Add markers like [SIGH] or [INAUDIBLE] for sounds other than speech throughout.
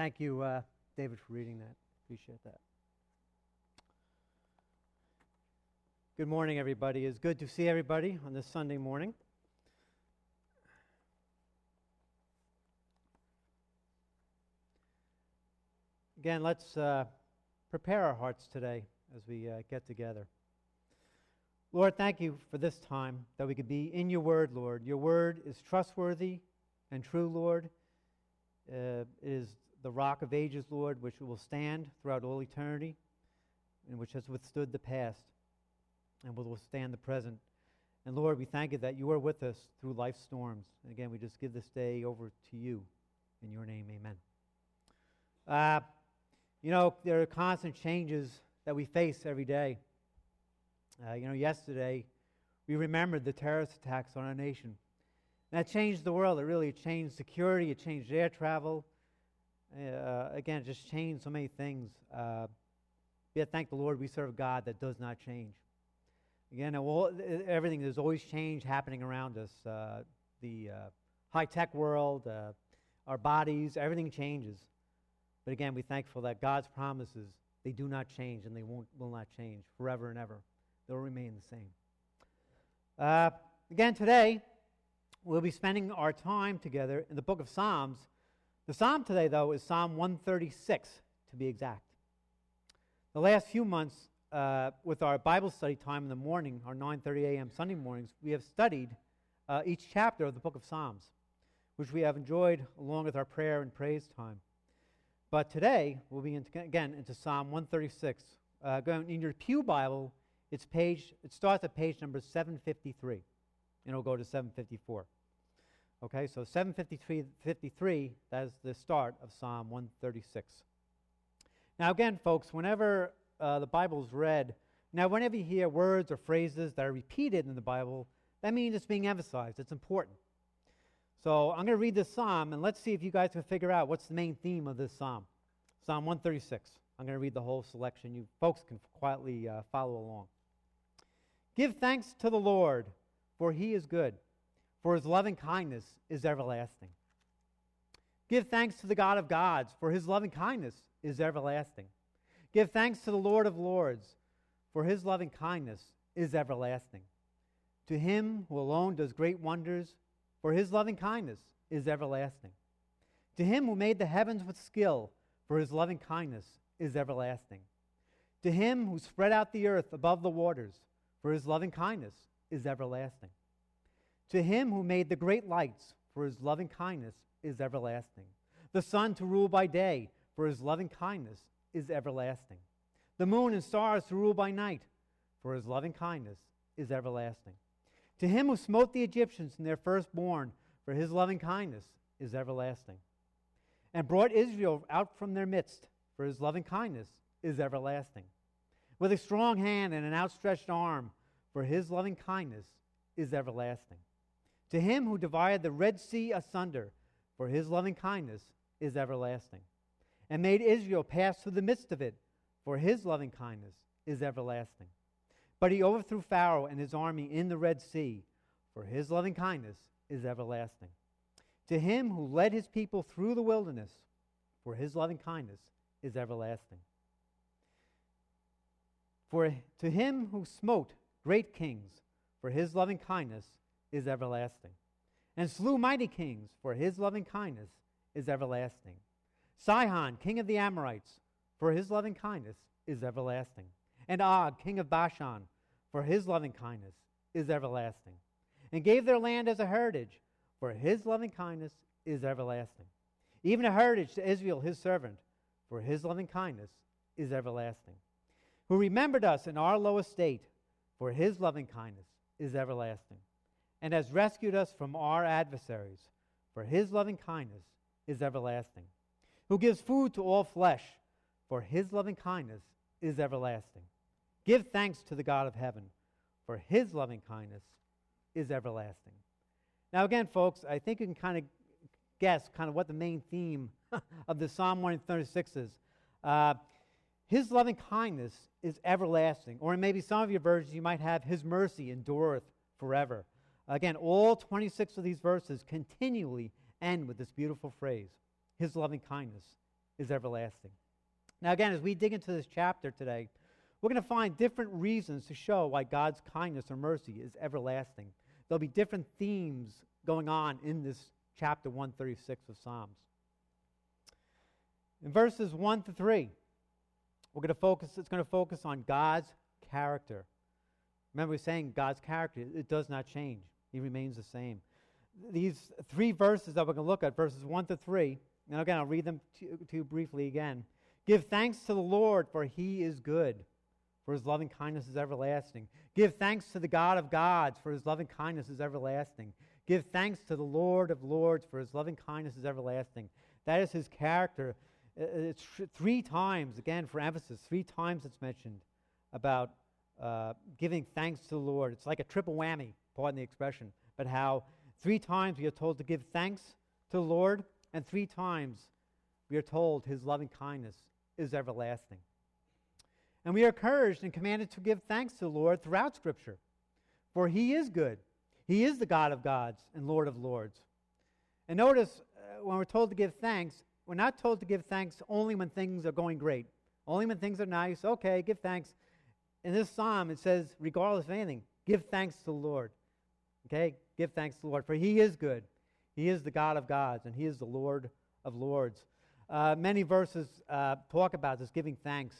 Thank you, uh, David, for reading that. Appreciate that. Good morning, everybody. It's good to see everybody on this Sunday morning. Again, let's uh, prepare our hearts today as we uh, get together. Lord, thank you for this time that we could be in your word, Lord. Your word is trustworthy and true, Lord. Uh, it is the rock of ages, Lord, which will stand throughout all eternity and which has withstood the past and will withstand the present. And Lord, we thank you that you are with us through life's storms. And again, we just give this day over to you. In your name, amen. Uh, you know, there are constant changes that we face every day. Uh, you know, yesterday we remembered the terrorist attacks on our nation. That changed the world. It really changed security, it changed air travel. Uh, again, just changed so many things. Uh, yet, thank the Lord, we serve God that does not change. Again, all, everything, there's always change happening around us. Uh, the uh, high tech world, uh, our bodies, everything changes. But again, we're thankful that God's promises, they do not change and they won't, will not change forever and ever. They'll remain the same. Uh, again, today, we'll be spending our time together in the book of Psalms. The psalm today, though, is Psalm 136, to be exact. The last few months, uh, with our Bible study time in the morning, our 9:30 a.m. Sunday mornings, we have studied uh, each chapter of the book of Psalms, which we have enjoyed along with our prayer and praise time. But today, we'll be into, again into Psalm 136. Uh, going in your Pew Bible, it's page, it starts at page number 753, and it'll go to 754. Okay, so 753, 53, that is the start of Psalm 136. Now, again, folks, whenever uh, the Bible is read, now, whenever you hear words or phrases that are repeated in the Bible, that means it's being emphasized, it's important. So I'm going to read this psalm, and let's see if you guys can figure out what's the main theme of this psalm. Psalm 136. I'm going to read the whole selection. You folks can quietly uh, follow along. Give thanks to the Lord, for he is good, for his loving kindness is everlasting. Give thanks to the God of gods, for his loving kindness is everlasting. Give thanks to the Lord of lords, for his loving kindness is everlasting. To him who alone does great wonders, for his loving kindness is everlasting. To him who made the heavens with skill, for his loving kindness is everlasting. To him who spread out the earth above the waters, for his loving kindness is everlasting. To him who made the great lights, for his loving kindness is everlasting. The sun to rule by day, for his loving kindness is everlasting. The moon and stars to rule by night, for his loving kindness is everlasting. To him who smote the Egyptians and their firstborn, for his loving kindness is everlasting. And brought Israel out from their midst, for his loving kindness is everlasting. With a strong hand and an outstretched arm, for his loving kindness is everlasting. To him who divided the Red Sea asunder, for his loving kindness is everlasting. And made Israel pass through the midst of it, for his loving kindness is everlasting. But he overthrew Pharaoh and his army in the Red Sea, for his loving kindness is everlasting. To him who led his people through the wilderness, for his loving kindness is everlasting. For to him who smote great kings, for his loving kindness is everlasting. And slew mighty kings, for his loving kindness is everlasting. Sihon, king of the Amorites, for his loving kindness is everlasting and Og, king of Bashan, for his loving kindness is everlasting, and gave their land as a heritage, for his loving kindness is everlasting. Even a heritage to Israel, his servant, for his loving kindness is everlasting. Who remembered us in our low estate, for his loving kindness is everlasting, and has rescued us from our adversaries, for his loving kindness is everlasting. Who gives food to all flesh, for his loving kindness is everlasting Give thanks to the God of heaven, for his loving kindness is everlasting. Now, again, folks, I think you can kind of guess kind of what the main theme [LAUGHS] of the Psalm 136 is. Uh, his loving kindness is everlasting. Or maybe some of your versions, you might have His mercy endureth forever. Again, all 26 of these verses continually end with this beautiful phrase His loving kindness is everlasting. Now, again, as we dig into this chapter today, we're going to find different reasons to show why God's kindness or mercy is everlasting. There'll be different themes going on in this chapter 136 of Psalms. In verses 1 to 3, we're going to focus, it's going to focus on God's character. Remember, we're saying God's character, it does not change, He remains the same. These three verses that we're going to look at, verses 1 to 3, and again, I'll read them to, briefly again. Give thanks to the Lord, for He is good, for His loving kindness is everlasting. Give thanks to the God of gods, for His loving kindness is everlasting. Give thanks to the Lord of lords, for His loving kindness is everlasting. That is His character. Uh, uh, it's three times, again, for emphasis, three times it's mentioned about uh, giving thanks to the Lord. It's like a triple whammy, pardon the expression, but how three times we are told to give thanks to the Lord, and three times we are told his loving kindness is everlasting. And we are encouraged and commanded to give thanks to the Lord throughout Scripture, for he is good. He is the God of gods and Lord of lords. And notice, uh, when we're told to give thanks, we're not told to give thanks only when things are going great, only when things are nice. Okay, give thanks in this psalm, it says, regardless of anything, give thanks to the Lord. Okay? Give thanks to the Lord, for he is good. He is the God of gods, and he is the Lord of lords. Uh, many verses uh, talk about this, giving thanks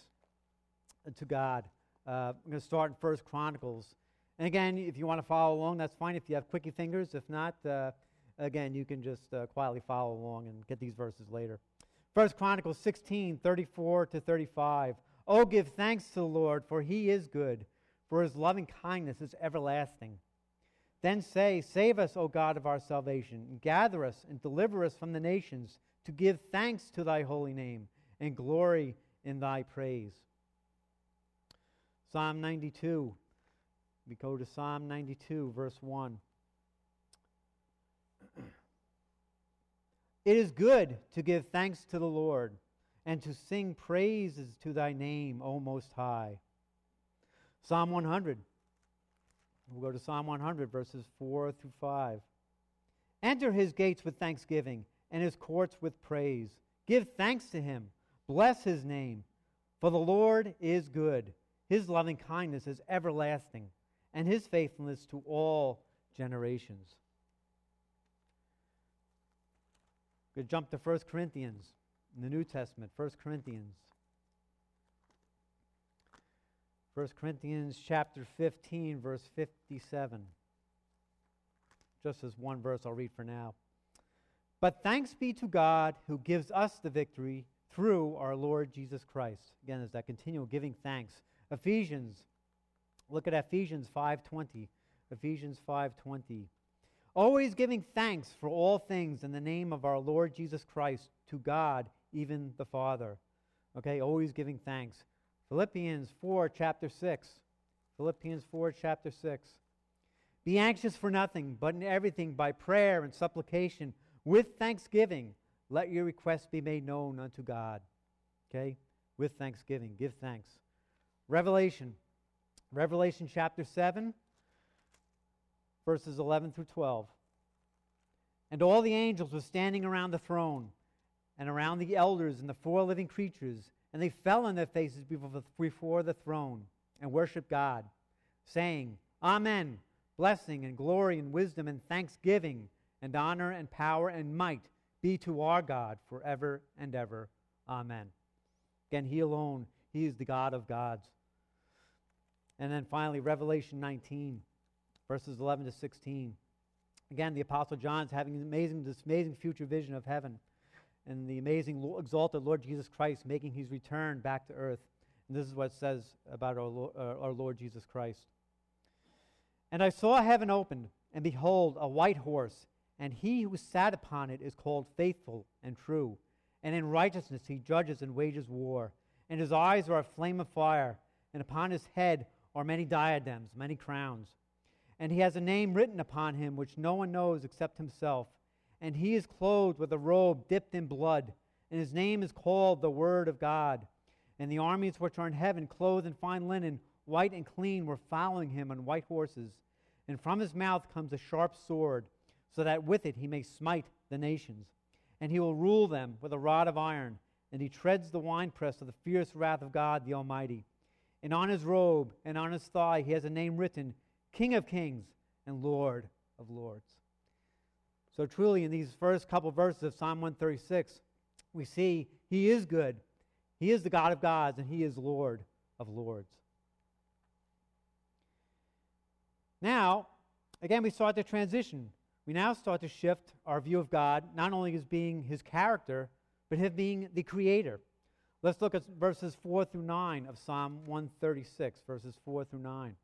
to God. Uh, I'm going to start in First Chronicles. And again, if you want to follow along, that's fine if you have quickie fingers. If not, uh, again, you can just uh, quietly follow along and get these verses later. First Chronicles 16, 34 to 35. Oh, give thanks to the Lord, for he is good, for his loving kindness is everlasting. Then say, Save us, O God of our salvation, and gather us and deliver us from the nations, to give thanks to thy holy name and glory in thy praise. Psalm 92. We go to Psalm 92, verse 1. [CLEARS THROAT] It is good to give thanks to the Lord and to sing praises to thy name, O Most High. Psalm 100. We'll go to Psalm 100, verses 4 through 5. Enter his gates with thanksgiving and his courts with praise. Give thanks to him. Bless his name. For the Lord is good. His loving kindness is everlasting, and his faithfulness to all generations. To jump to 1 Corinthians in the New Testament, 1 Corinthians. 1 Corinthians chapter 15, verse 57. Just as one verse I'll read for now. But thanks be to God who gives us the victory through our Lord Jesus Christ. Again, as that continual giving thanks. Ephesians, look at Ephesians 5:20. Ephesians 5:20. Always giving thanks for all things in the name of our Lord Jesus Christ to God even the Father. Okay, always giving thanks. Philippians 4, chapter 6. Philippians 4, chapter 6. Be anxious for nothing, but in everything by prayer and supplication with thanksgiving, let your requests be made known unto God. Okay? With thanksgiving. Give thanks. Revelation. Revelation chapter 7, verses 11 through 12. And all the angels were standing around the throne and around the elders and the four living creatures, and they fell on their faces before the throne and worshiped God, saying, Amen. Blessing and glory and wisdom and thanksgiving and honor and power and might be to our God forever and ever. Amen. Again, He alone, He is the God of gods. And then finally, Revelation 19, verses 11 to 16. Again, the Apostle John is having amazing, this amazing future vision of heaven and the amazing exalted Lord Jesus Christ making his return back to earth. And this is what it says about our Lord, uh, our Lord Jesus Christ. And I saw heaven opened, and behold, a white horse, and he who sat upon it is called faithful and true. And in righteousness he judges and wages war. And his eyes are a flame of fire, and upon his head are many diadems, many crowns. And he has a name written upon him which no one knows except himself and he is clothed with a robe dipped in blood, and his name is called the Word of God. And the armies which are in heaven, clothed in fine linen, white and clean, were following him on white horses. And from his mouth comes a sharp sword, so that with it he may smite the nations. And he will rule them with a rod of iron, and he treads the winepress of the fierce wrath of God the Almighty. And on his robe and on his thigh he has a name written King of Kings and Lord of Lords. So, truly, in these first couple verses of Psalm 136, we see he is good, he is the God of gods, and he is Lord of lords. Now, again, we start to transition. We now start to shift our view of God, not only as being his character, but him being the creator. Let's look at verses 4 through 9 of Psalm 136, verses 4 through 9.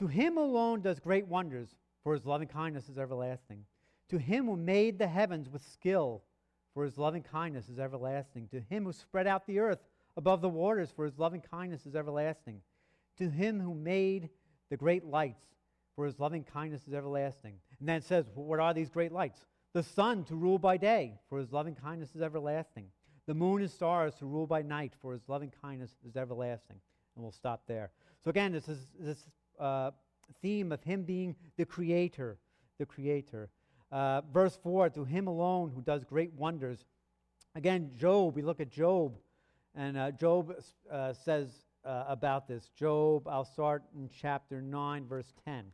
To him alone does great wonders, for his loving kindness is everlasting. To him who made the heavens with skill, for his loving kindness is everlasting. To him who spread out the earth above the waters, for his loving kindness is everlasting. To him who made the great lights, for his loving kindness is everlasting. And then it says, What are these great lights? The sun to rule by day, for his loving kindness is everlasting. The moon and stars to rule by night, for his loving kindness is everlasting. And we'll stop there. So again, this is this uh, theme of him being the creator, the creator. Uh, verse 4 To him alone who does great wonders. Again, Job, we look at Job, and uh, Job uh, says uh, about this. Job, I'll start in chapter 9, verse 10.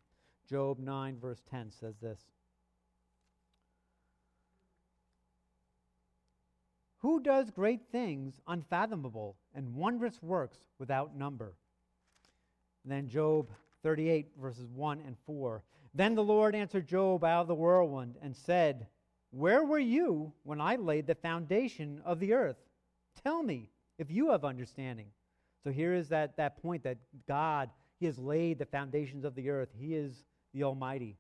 Job 9, verse 10 says this Who does great things unfathomable and wondrous works without number? And then Job 38, verses 1 and 4. Then the Lord answered Job out of the whirlwind and said, Where were you when I laid the foundation of the earth? Tell me if you have understanding. So here is that, that point that God, He has laid the foundations of the earth. He is the Almighty,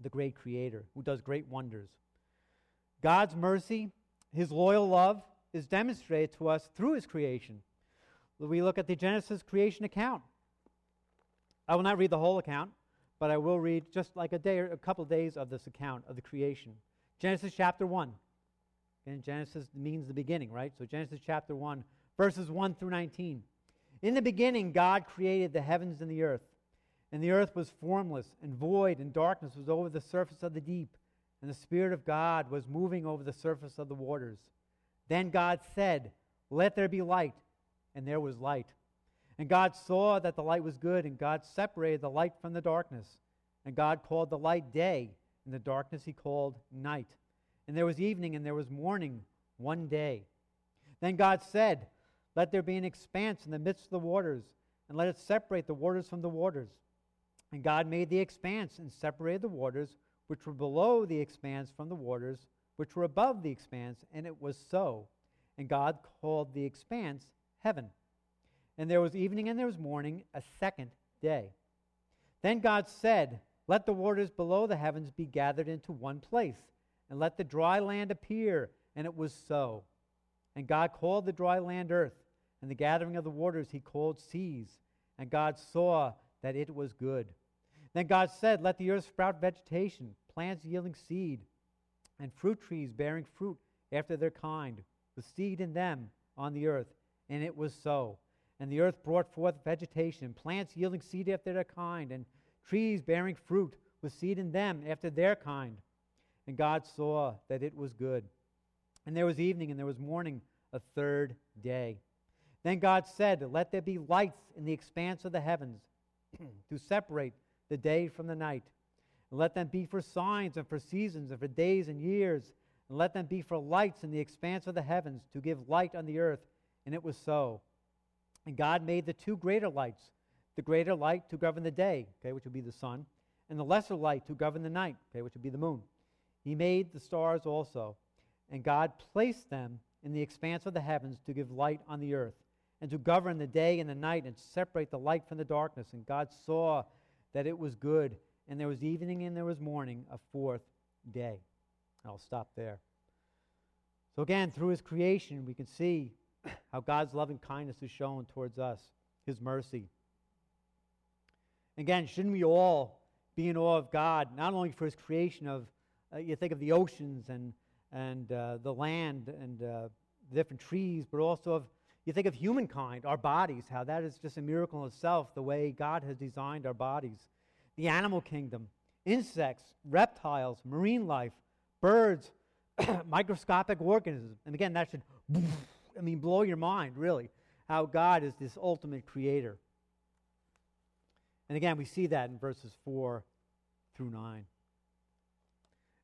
the great Creator, who does great wonders. God's mercy, His loyal love, is demonstrated to us through His creation. We look at the Genesis creation account. I will not read the whole account, but I will read just like a day or a couple days of this account of the creation. Genesis chapter 1. And Genesis means the beginning, right? So Genesis chapter 1, verses 1 through 19. In the beginning, God created the heavens and the earth. And the earth was formless and void, and darkness was over the surface of the deep. And the Spirit of God was moving over the surface of the waters. Then God said, Let there be light. And there was light. And God saw that the light was good, and God separated the light from the darkness. And God called the light day, and the darkness he called night. And there was evening, and there was morning, one day. Then God said, Let there be an expanse in the midst of the waters, and let it separate the waters from the waters. And God made the expanse and separated the waters which were below the expanse from the waters which were above the expanse, and it was so. And God called the expanse heaven. And there was evening and there was morning, a second day. Then God said, Let the waters below the heavens be gathered into one place, and let the dry land appear. And it was so. And God called the dry land earth, and the gathering of the waters he called seas. And God saw that it was good. Then God said, Let the earth sprout vegetation, plants yielding seed, and fruit trees bearing fruit after their kind, with seed in them on the earth. And it was so. And the earth brought forth vegetation, and plants yielding seed after their kind, and trees bearing fruit with seed in them after their kind. And God saw that it was good. And there was evening and there was morning, a third day. Then God said, Let there be lights in the expanse of the heavens [CLEARS THROAT] to separate the day from the night. And let them be for signs and for seasons and for days and years. And let them be for lights in the expanse of the heavens to give light on the earth. And it was so. And God made the two greater lights the greater light to govern the day, okay, which would be the sun, and the lesser light to govern the night, okay, which would be the moon. He made the stars also, and God placed them in the expanse of the heavens to give light on the earth, and to govern the day and the night, and separate the light from the darkness. And God saw that it was good, and there was evening and there was morning, a fourth day. I'll stop there. So, again, through his creation, we can see [COUGHS] how God's loving kindness is shown towards us, his mercy. Again, shouldn't we all be in awe of God, not only for his creation of, uh, you think of the oceans and, and uh, the land and uh, different trees, but also of, you think of humankind, our bodies, how that is just a miracle in itself, the way God has designed our bodies. The animal kingdom, insects, reptiles, marine life, birds, [COUGHS] microscopic organisms. And again, that should [LAUGHS] I mean, blow your mind, really, how God is this ultimate creator. And again, we see that in verses 4 through 9.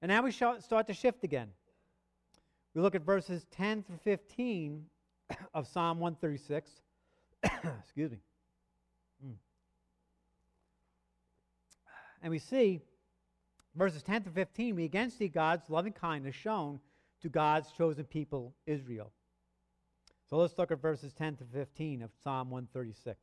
And now we start to shift again. We look at verses 10 through 15 of Psalm 136. [COUGHS] Excuse me. Mm. And we see verses 10 through 15, we again see God's loving kindness shown to God's chosen people, Israel. So let's look at verses 10 to 15 of Psalm 136.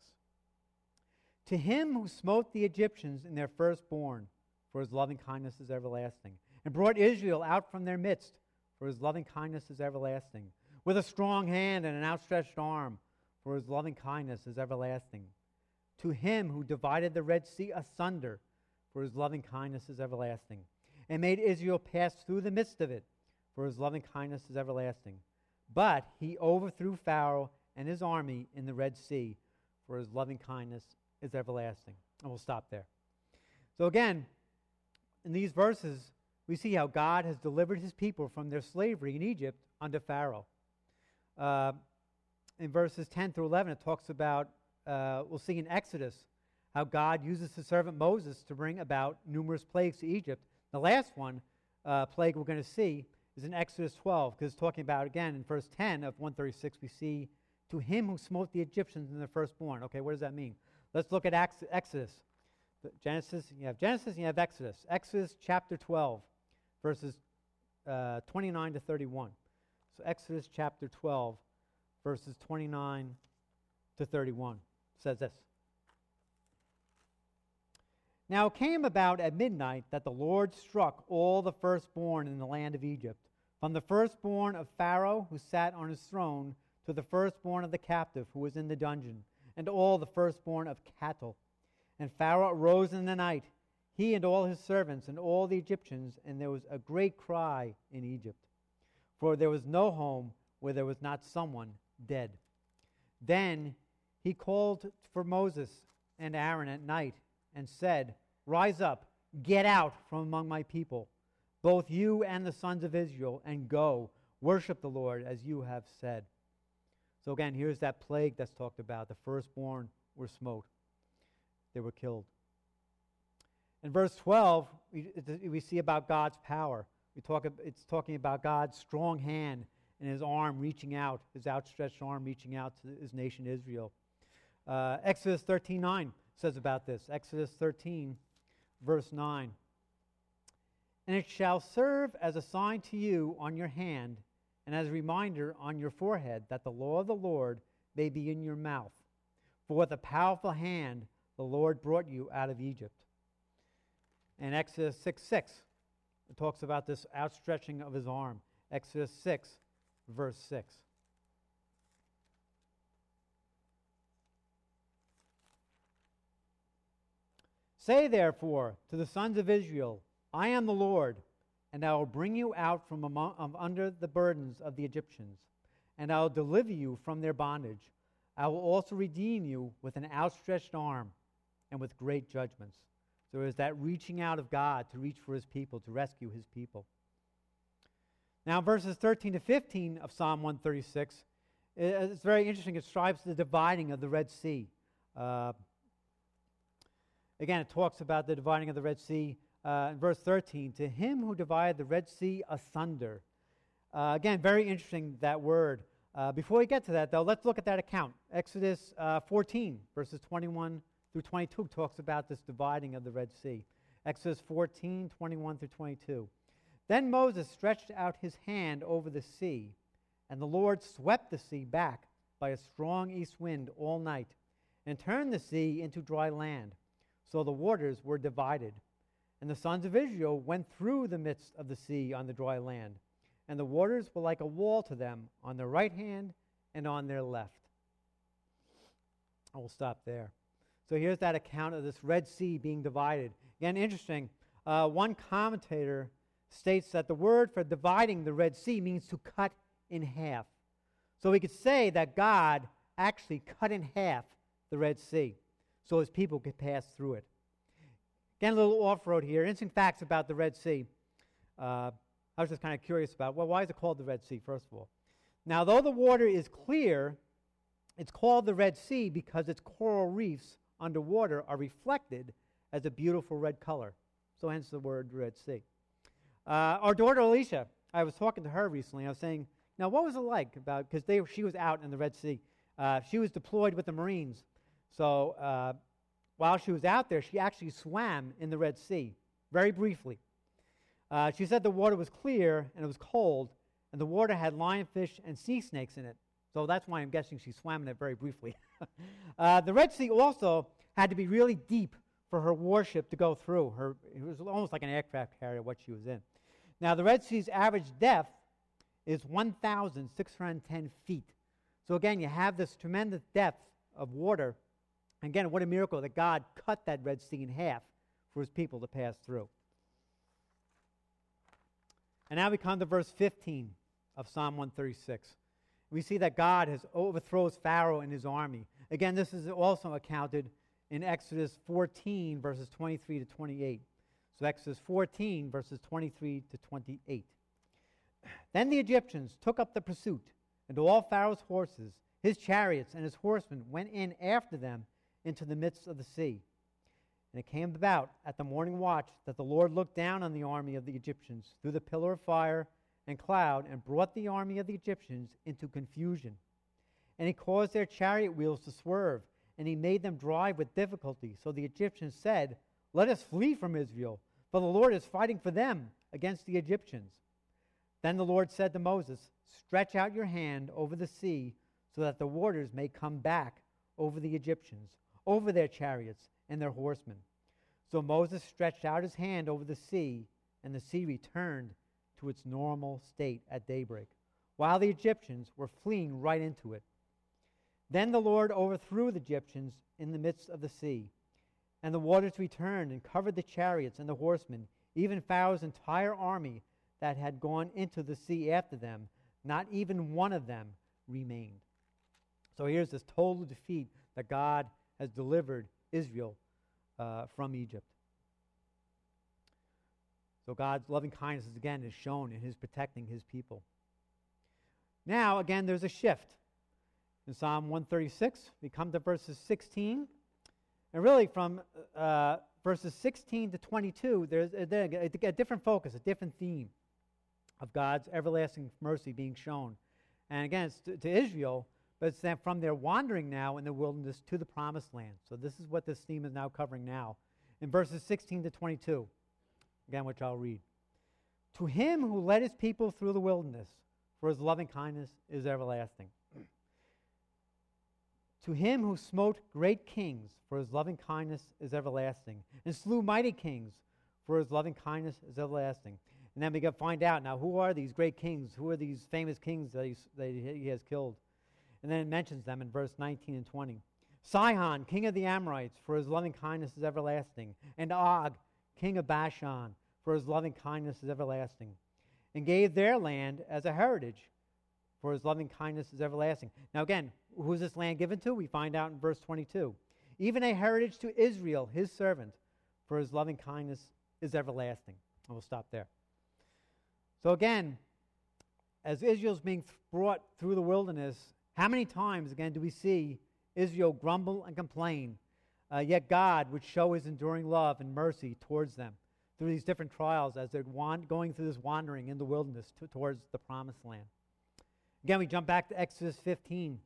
To him who smote the Egyptians in their firstborn, for his loving kindness is everlasting, and brought Israel out from their midst, for his loving kindness is everlasting, with a strong hand and an outstretched arm, for his loving kindness is everlasting. To him who divided the Red Sea asunder, for his loving kindness is everlasting, and made Israel pass through the midst of it, for his loving kindness is everlasting. But he overthrew Pharaoh and his army in the Red Sea, for his loving kindness is everlasting. And we'll stop there. So, again, in these verses, we see how God has delivered his people from their slavery in Egypt under Pharaoh. Uh, in verses 10 through 11, it talks about, uh, we'll see in Exodus, how God uses his servant Moses to bring about numerous plagues to Egypt. The last one, uh, plague we're going to see, is in Exodus 12, because it's talking about, again, in verse 10 of 136, we see, to him who smote the Egyptians in the firstborn. Okay, what does that mean? Let's look at Exodus. Genesis, you have Genesis you have Exodus. Exodus chapter 12, verses uh, 29 to 31. So Exodus chapter 12, verses 29 to 31 says this. Now it came about at midnight that the Lord struck all the firstborn in the land of Egypt, from the firstborn of Pharaoh who sat on his throne to the firstborn of the captive who was in the dungeon, and all the firstborn of cattle. And Pharaoh arose in the night, he and all his servants and all the Egyptians, and there was a great cry in Egypt. For there was no home where there was not someone dead. Then he called for Moses and Aaron at night and said, Rise up, get out from among my people, both you and the sons of Israel, and go, worship the Lord as you have said. So again, here's that plague that's talked about. The firstborn were smote, they were killed. In verse 12, we, we see about God's power. We talk, it's talking about God's strong hand and his arm reaching out, his outstretched arm reaching out to his nation Israel. Uh, Exodus 13 9 says about this. Exodus 13, verse 9. And it shall serve as a sign to you on your hand and as a reminder on your forehead that the law of the Lord may be in your mouth. For with a powerful hand the Lord brought you out of Egypt. And Exodus 6 6, it talks about this outstretching of his arm. Exodus 6, verse 6. Say therefore to the sons of Israel, I am the Lord, and I will bring you out from among, under the burdens of the Egyptians, and I will deliver you from their bondage. I will also redeem you with an outstretched arm and with great judgments. So there's that reaching out of God to reach for his people, to rescue his people. Now, verses 13 to 15 of Psalm 136, it's very interesting. It describes the dividing of the Red Sea. Uh, Again, it talks about the dividing of the Red Sea uh, verse 13. To him who divided the Red Sea asunder. Uh, again, very interesting that word. Uh, before we get to that, though, let's look at that account. Exodus uh, 14, verses 21 through 22, talks about this dividing of the Red Sea. Exodus 14, 21 through 22. Then Moses stretched out his hand over the sea, and the Lord swept the sea back by a strong east wind all night, and turned the sea into dry land. So the waters were divided. And the sons of Israel went through the midst of the sea on the dry land. And the waters were like a wall to them on their right hand and on their left. I will stop there. So here's that account of this Red Sea being divided. Again, interesting. Uh, one commentator states that the word for dividing the Red Sea means to cut in half. So we could say that God actually cut in half the Red Sea so his people could pass through it. Again, a little off road here. Interesting facts about the Red Sea. Uh, I was just kind of curious about, well, why is it called the Red Sea, first of all? Now, though the water is clear, it's called the Red Sea because its coral reefs underwater are reflected as a beautiful red color. So, hence the word Red Sea. Uh, our daughter Alicia, I was talking to her recently. I was saying, now, what was it like about, because she was out in the Red Sea. Uh, she was deployed with the Marines. So, uh, while she was out there, she actually swam in the Red Sea very briefly. Uh, she said the water was clear and it was cold, and the water had lionfish and sea snakes in it. So that's why I'm guessing she swam in it very briefly. [LAUGHS] uh, the Red Sea also had to be really deep for her warship to go through. Her, it was almost like an aircraft carrier, what she was in. Now, the Red Sea's average depth is 1,610 feet. So, again, you have this tremendous depth of water. Again, what a miracle that God cut that Red Sea in half for his people to pass through. And now we come to verse 15 of Psalm 136. We see that God has overthrows Pharaoh and his army. Again, this is also accounted in Exodus 14, verses 23 to 28. So, Exodus 14, verses 23 to 28. Then the Egyptians took up the pursuit, and all Pharaoh's horses, his chariots, and his horsemen went in after them into the midst of the sea. And it came about at the morning watch that the Lord looked down on the army of the Egyptians through the pillar of fire and cloud and brought the army of the Egyptians into confusion. And he caused their chariot wheels to swerve, and he made them drive with difficulty. So the Egyptians said, Let us flee from Israel, for the Lord is fighting for them against the Egyptians. Then the Lord said to Moses, Stretch out your hand over the sea, so that the waters may come back over the Egyptians, over their chariots and their horsemen. So Moses stretched out his hand over the sea, and the sea returned to its normal state at daybreak, while the Egyptians were fleeing right into it. Then the Lord overthrew the Egyptians in the midst of the sea, and the waters returned and covered the chariots and the horsemen, even Pharaoh's entire army that had gone into the sea after them. Not even one of them remained. So here's this total defeat that God has delivered Israel uh, from Egypt. So God's loving kindness again is shown in his protecting his people. Now, again, there's a shift. In Psalm 136, we come to verses 16. And really, from uh, verses 16 to 22, there's a, a, a, different focus, a different theme of God's everlasting mercy being shown. And again, to, to Israel, but it's that from their wandering now in the wilderness to the promised land. So this is what this theme is now covering now. In verses 16 to 22, again, which I'll read. To him who led his people through the wilderness, for his loving kindness is everlasting. to him who smote great kings, for his loving kindness is everlasting, and slew mighty kings, for his loving kindness is everlasting. And then we to find out now who are these great kings? Who are these famous kings that, that he has killed? And then it mentions them in verse 19 and 20. Sihon, king of the Amorites, for his loving kindness is everlasting. And Og, king of Bashan, for his loving kindness is everlasting. And gave their land as a heritage, for his loving kindness is everlasting. Now, again, who's this land given to? We find out in verse 22. Even a heritage to Israel, his servant, for his loving kindness is everlasting. And we'll stop there. So, again, as Israel's being brought through the wilderness, how many times, again, do we see Israel grumble and complain, uh, yet God would show his enduring love and mercy towards them through these different trials as they're going through this wandering in the wilderness to, towards the promised land? Again, we jump back to Exodus 15.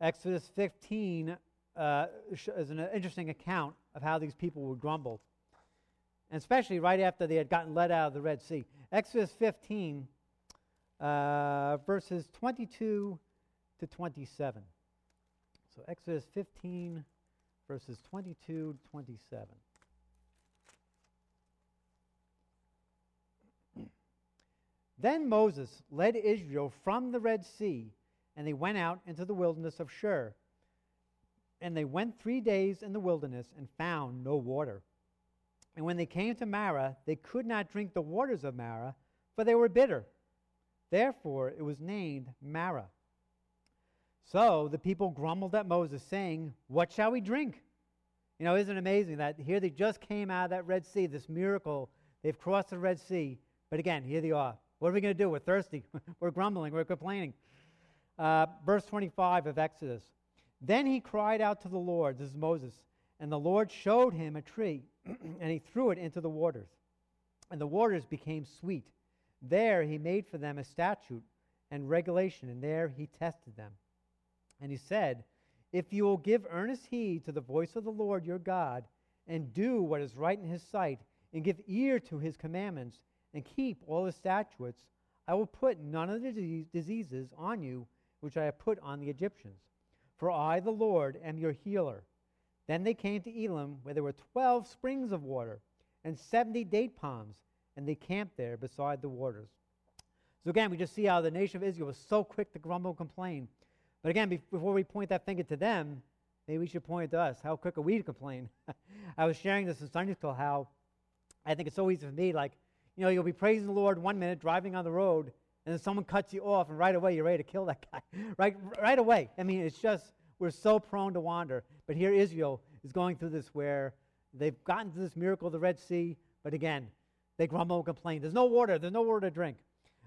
Exodus 15 uh, is an interesting account of how these people would grumble, and especially right after they had gotten led out of the Red Sea. Exodus 15, uh, verses 22 to 27. So Exodus 15, verses 22 to 27. [CLEARS THROAT] Then Moses led Israel from the Red Sea, and they went out into the wilderness of Shur. And they went three days in the wilderness and found no water. And when they came to Marah, they could not drink the waters of Marah, for they were bitter. Therefore it was named Marah. So the people grumbled at Moses, saying, What shall we drink? You know, isn't it amazing that here they just came out of that Red Sea, this miracle. They've crossed the Red Sea. But again, here they are. What are we going to do? We're thirsty. [LAUGHS] we're grumbling. We're complaining. Uh, verse 25 of Exodus. Then he cried out to the Lord. This is Moses. And the Lord showed him a tree, [CLEARS THROAT] and he threw it into the waters. And the waters became sweet. There he made for them a statute and regulation, and there he tested them. And he said, If you will give earnest heed to the voice of the Lord your God, and do what is right in his sight, and give ear to his commandments, and keep all his statutes, I will put none of the diseases on you which I have put on the Egyptians. For I, the Lord, am your healer. Then they came to Elim, where there were twelve springs of water, and seventy date palms, and they camped there beside the waters. So again, we just see how the nation of Israel was so quick to grumble and complain. But again, before we point that finger to them, maybe we should point it to us. How quick are we to complain? [LAUGHS] I was sharing this in Sunday school how I think it's so easy for me, like, you know, you'll be praising the Lord one minute, driving on the road, and then someone cuts you off, and right away you're ready to kill that [LAUGHS] guy. right, right away. I mean, it's just, we're so prone to wander. But here Israel is going through this where they've gotten to this miracle of the Red Sea, but again, they grumble and complain. There's no water, there's no water to drink.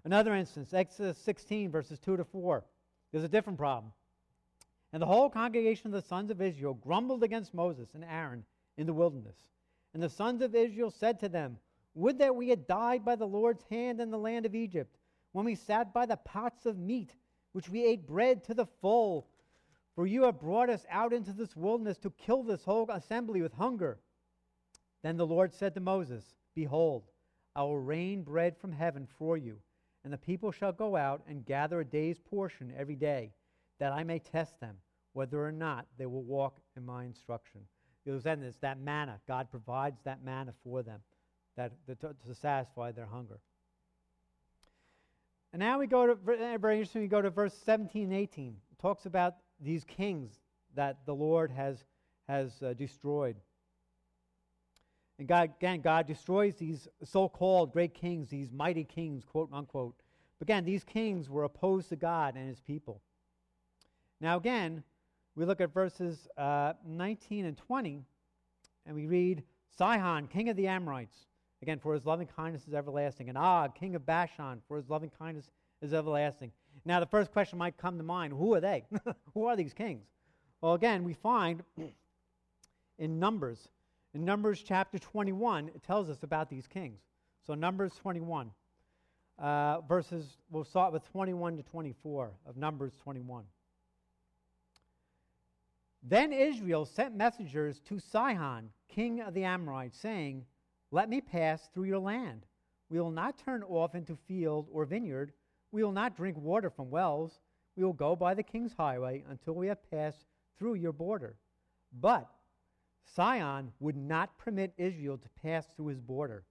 Another instance, Exodus 16, verses 2 to 4. There's a different problem. And the whole congregation of the sons of Israel grumbled against Moses and Aaron in the wilderness. And the sons of Israel said to them, Would that we had died by the Lord's hand in the land of Egypt, when we sat by the pots of meat, which we ate bread to the full. For you have brought us out into this wilderness to kill this whole assembly with hunger. Then the Lord said to Moses, Behold, I will rain bread from heaven for you, and the people shall go out and gather a day's portion every day, that I may test them whether or not they will walk in my instruction. Was then it's that manna. God provides that manna for them that, that to, to, satisfy their hunger. And now we go to, very interesting, we go to verse 17 and 18. It talks about these kings that the Lord has, has uh, destroyed. And God, again, God destroys these so called great kings, these mighty kings, quote unquote. But again, these kings were opposed to God and his people. Now, again, we look at verses uh, 19 and 20, and we read Sihon, king of the Amorites, again, for his loving kindness is everlasting, and Og, king of Bashan, for his loving kindness is everlasting. Now, the first question might come to mind who are they? [LAUGHS] who are these kings? Well, again, we find [CLEARS THROAT] in Numbers, in Numbers chapter 21, it tells us about these kings. So, Numbers 21, uh, verses, we'll start with 21 to 24 of Numbers 21. Then Israel sent messengers to Sihon, king of the Amorites, saying, Let me pass through your land. We will not turn off into field or vineyard. We will not drink water from wells. We will go by the king's highway until we have passed through your border. But Sihon would not permit Israel to pass through his border.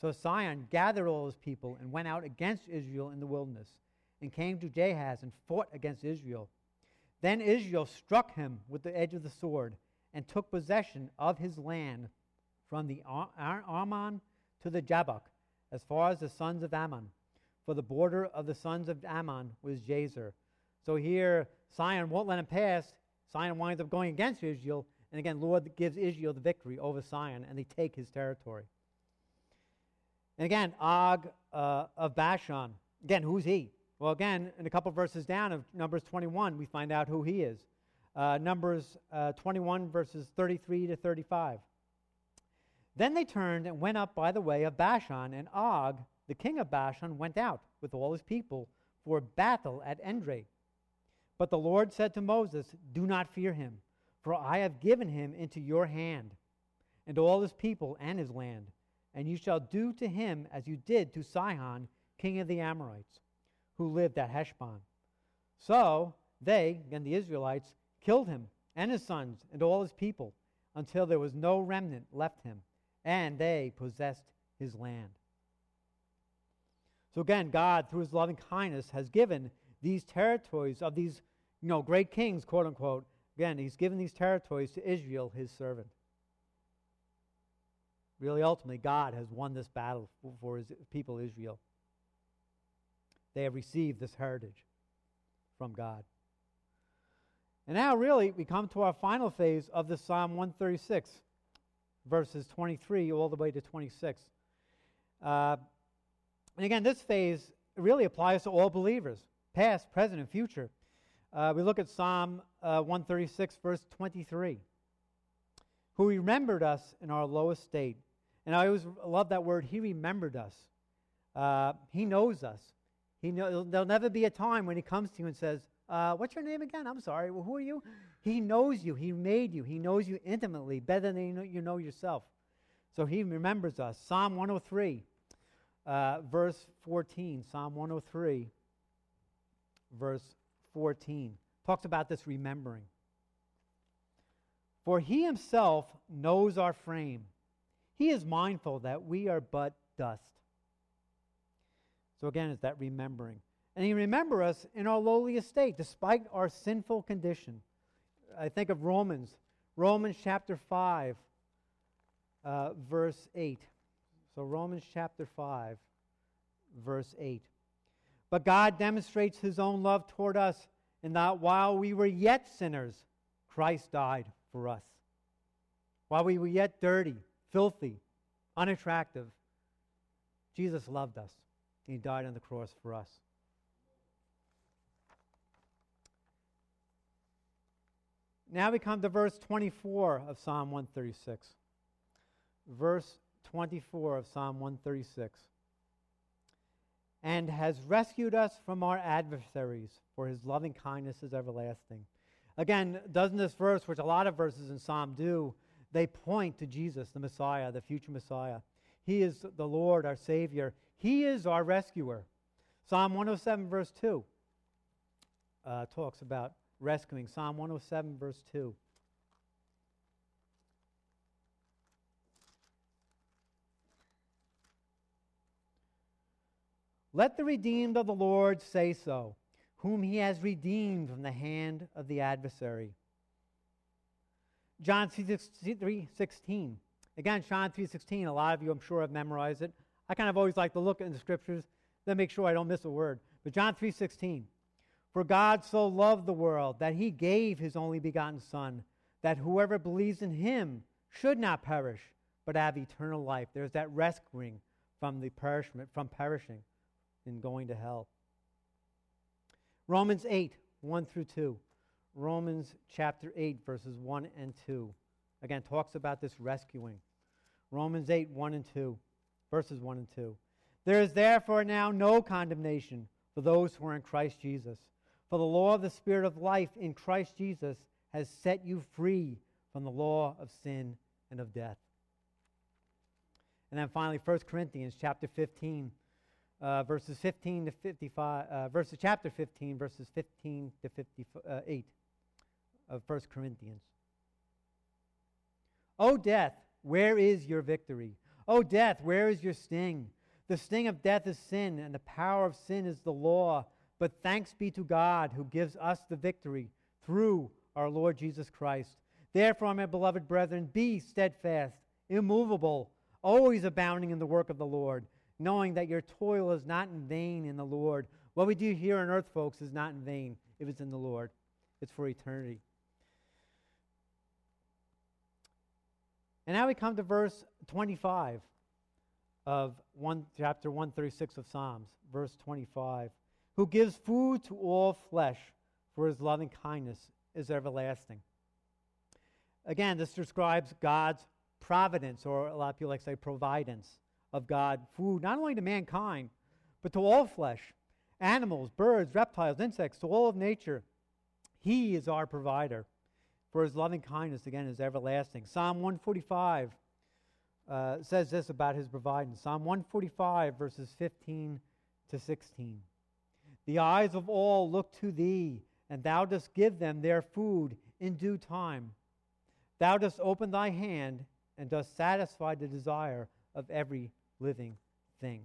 So Sihon gathered all his people and went out against Israel in the wilderness, and came to Jahaz and fought against Israel. Then Israel struck him with the edge of the sword and took possession of his land from the Ar- Arnon to the Jabbok, as far as the sons of Ammon. For the border of the sons of Ammon was Jazer. So here, Sihon won't let him pass. Sihon winds up going against Israel. And again, Lord gives Israel the victory over Sihon, and they take his territory. And again, Og uh, of Bashan. Again, who's he? Well, again, in a couple verses down of Numbers 21, we find out who he is. Uh, Numbers uh, 21, verses 33 to 35. Then they turned and went up by the way of Bashan, and Og, the king of Bashan, went out with all his people for battle at Edrei. But the Lord said to Moses, Do not fear him, for I have given him into your hand, and to all his people and his land, and you shall do to him as you did to Sihon, king of the Amorites who lived at Heshbon. So they, and the Israelites, killed him and his sons and all his people until there was no remnant left him, and they possessed his land. So again, God, through his loving kindness, has given these territories of these you know, great kings, quote unquote. Again, he's given these territories to Israel, his servant. Really, ultimately, God has won this battle for his people, Israel. They have received this heritage from God. And now, really, we come to our final phase of the Psalm 136, verses 23 all the way to 26. Uh, and again, this phase really applies to all believers, past, present, and future. Uh, we look at Psalm uh, 136, verse 23. Who remembered us in our lowest state. And I always love that word, He remembered us. Uh, he knows us. He know, there'll never be a time when He comes to you and says, uh, What's your name again? I'm sorry. Well, who are you? He knows you. He made you. He knows you intimately, better than you know, you know yourself. So He remembers us. Psalm 103, uh, verse 14. Psalm 103, verse 14 talks about this remembering. For he himself knows our frame. He is mindful that we are but dust. So again, it's that remembering. And he remember us in our lowly estate, despite our sinful condition. I think of Romans, Romans chapter 5, uh, verse 8. So Romans chapter 5, verse 8. But God demonstrates his own love toward us in that while we were yet sinners, Christ died for us. While we were yet dirty, filthy, unattractive, Jesus loved us. He died on the cross for us. Now we come to verse 24 of Psalm 136. Verse 24 of Psalm 136 and has rescued us from our adversaries, for his loving kindness is everlasting. Again, doesn't this verse, which a lot of verses in Psalm do, they point to Jesus, the Messiah, the future Messiah. He is the Lord, our Savior. He is our rescuer. Psalm 107, verse 2, uh, talks about rescuing. Psalm 107, verse 2. Let the redeemed of the Lord say so, whom he has redeemed from the hand of the adversary. John 3.16. Again, John 3.16, a lot of you, I'm sure, have memorized it. I kind of always like to look in the scriptures, then make sure I don't miss a word. But John 3.16, For God so loved the world that he gave his only begotten Son, that whoever believes in him should not perish, but have eternal life. There's that rescuing from the perishment, from perishing in going to hell. Romans 8, 1 through 2. Romans chapter 8, verses 1 and 2. Again, talks about this rescuing. Romans 8, 1 and 2. Verses 1 and 2. There is therefore now no condemnation for those who are in Christ Jesus. For the law of the Spirit of life in Christ Jesus has set you free from the law of sin and of death. And then finally, 1 Corinthians chapter 15, uh, verses 15 to 55, uh, verses chapter 15, verses 15 to 58 uh, of 1 Corinthians. O death, where is your victory? O death, where is your sting? The sting of death is sin, and the power of sin is the law. But thanks be to God who gives us the victory through our Lord Jesus Christ. Therefore, my beloved brethren, be steadfast, immovable, always abounding in the work of the Lord knowing that your toil is not in vain in the Lord. What we do here on earth, folks, is not in vain if it's in the Lord, it's for eternity. And now we come to verse 25 of one, chapter 136 of Psalms, verse 25. Who gives food to all flesh, for his loving kindness is everlasting. Again, this describes God's providence, or a lot of people like to say providence of God food not only to mankind, but to all flesh, animals, birds, reptiles, insects, to all of nature. He is our provider. For his loving kindness, again, is everlasting. Psalm 145 uh, says this about his providing. Psalm 145, verses 15 to 16. The eyes of all look to thee, and thou dost give them their food in due time. Thou dost open thy hand and dost satisfy the desire of every living thing.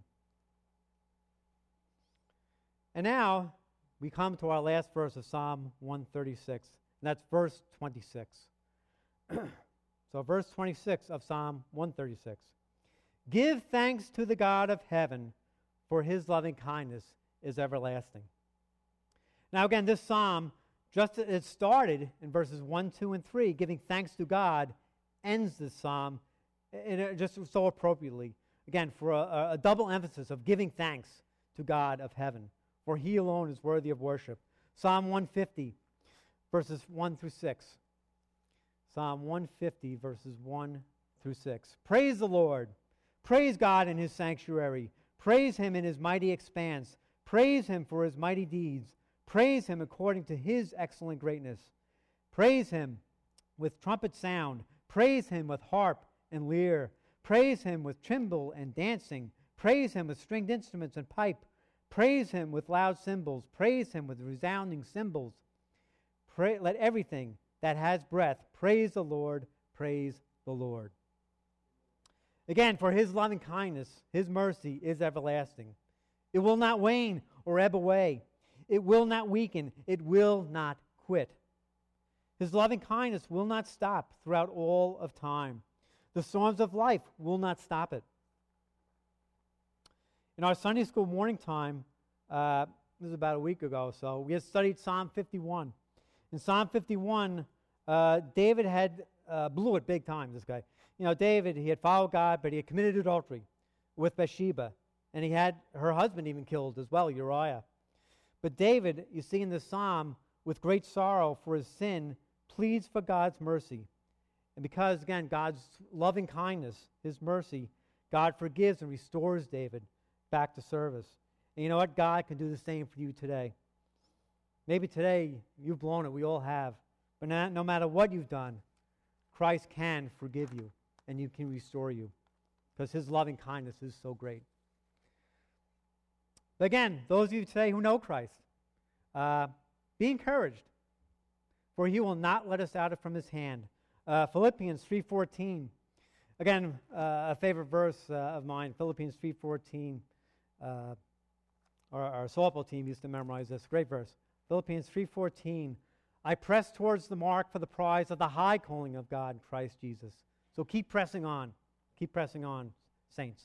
And now we come to our last verse of Psalm 136, and that's verse 26. [CLEARS THROAT] so, verse 26 of Psalm 136 Give thanks to the God of heaven, for his loving kindness is everlasting. Now, again, this psalm, just as it started in verses 1, 2, and 3, giving thanks to God, ends this psalm and just so appropriately again, for a, a double emphasis of giving thanks to God of heaven, for he alone is worthy of worship. Psalm 150, verses 1 through 6. Psalm 150, verses 1 through 6. Praise the Lord. Praise God in his sanctuary. Praise him in his mighty expanse. Praise him for his mighty deeds. Praise him according to his excellent greatness. Praise him with trumpet sound. Praise him with harp and lyre. Praise him with timbrel and dancing. Praise him with stringed instruments and pipe. Praise him with loud cymbals. Praise him with resounding cymbals. Pray, let everything that has breath praise the Lord. Praise the Lord. Again, for his loving kindness, his mercy is everlasting. It will not wane or ebb away. It will not weaken. It will not quit. His loving kindness will not stop throughout all of time. The storms of life will not stop it. In our Sunday school morning time, uh, this is about a week ago or so, we had studied Psalm 51. In Psalm 51, uh, David had uh, blew it big time, this guy. You know, David, he had followed God, but he had committed adultery with Bathsheba. And he had her husband even killed as well, Uriah. But David, you see in the psalm, with great sorrow for his sin, pleads for God's mercy. And because, again, God's loving kindness, his mercy, God forgives and restores David back to service. And you know what? God can do the same for you today. Maybe today you've blown it. We all have. But no matter what you've done, Christ can forgive you and you can restore you because his loving kindness is so great. But again, those of you today who know Christ, uh, be encouraged, for he will not let us out from his hand. Uh, Philippians 3.14. Again, uh, a favorite verse uh, of mine, Philippians 3.14. Uh, our, our softball team used to memorize this. Great verse. Philippians 3.14. I press towards the mark for the prize of the high calling of God in Christ Jesus. So keep pressing on. Keep pressing on, saints.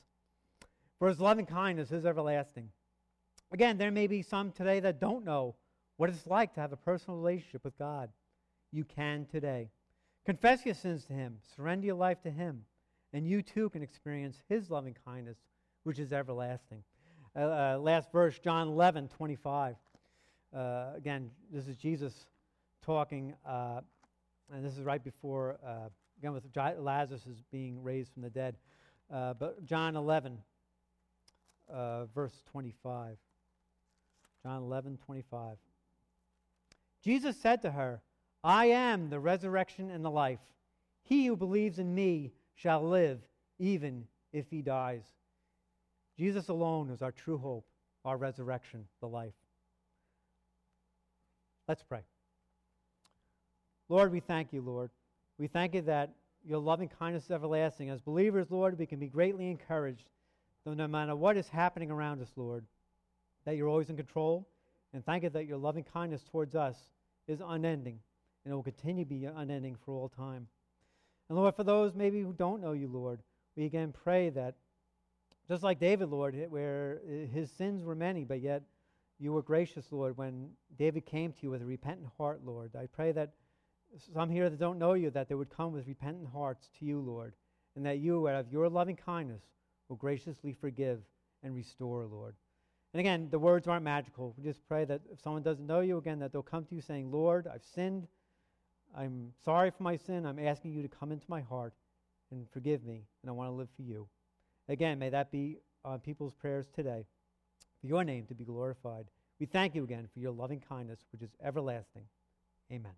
For his loving kindness is everlasting. Again, there may be some today that don't know what it's like to have a personal relationship with God. You can today. Confess your sins to him, surrender your life to him, and you too can experience his loving kindness, which is everlasting. Uh, uh, last verse, John 11, 25. Uh, again, this is Jesus talking, uh, and this is right before, uh, again, with Lazarus is being raised from the dead. Uh, but John 11, uh, verse 25. John 11, 25. Jesus said to her, I am the resurrection and the life. He who believes in me shall live, even if he dies. Jesus alone is our true hope, our resurrection, the life. Let's pray. Lord, we thank you, Lord. We thank you that your loving kindness is everlasting. As believers, Lord, we can be greatly encouraged that no matter what is happening around us, Lord, that you're always in control. And thank you that your loving kindness towards us is unending and it will continue to be unending for all time. And Lord, for those maybe who don't know you, Lord, we again pray that just like David, Lord, where uh, his sins were many, but yet you were gracious, Lord, when David came to you with a repentant heart, Lord. I pray that some here that don't know you, that they would come with repentant hearts to you, Lord, and that you, out of your loving kindness, will graciously forgive and restore, Lord. And again, the words aren't magical. We just pray that if someone doesn't know you again, that they'll come to you saying, Lord, I've sinned. I'm sorry for my sin. I'm asking you to come into my heart and forgive me, and I want to live for you. Again, may that be on people's prayers today, for your name to be glorified. We thank you again for your loving kindness, which is everlasting. Amen.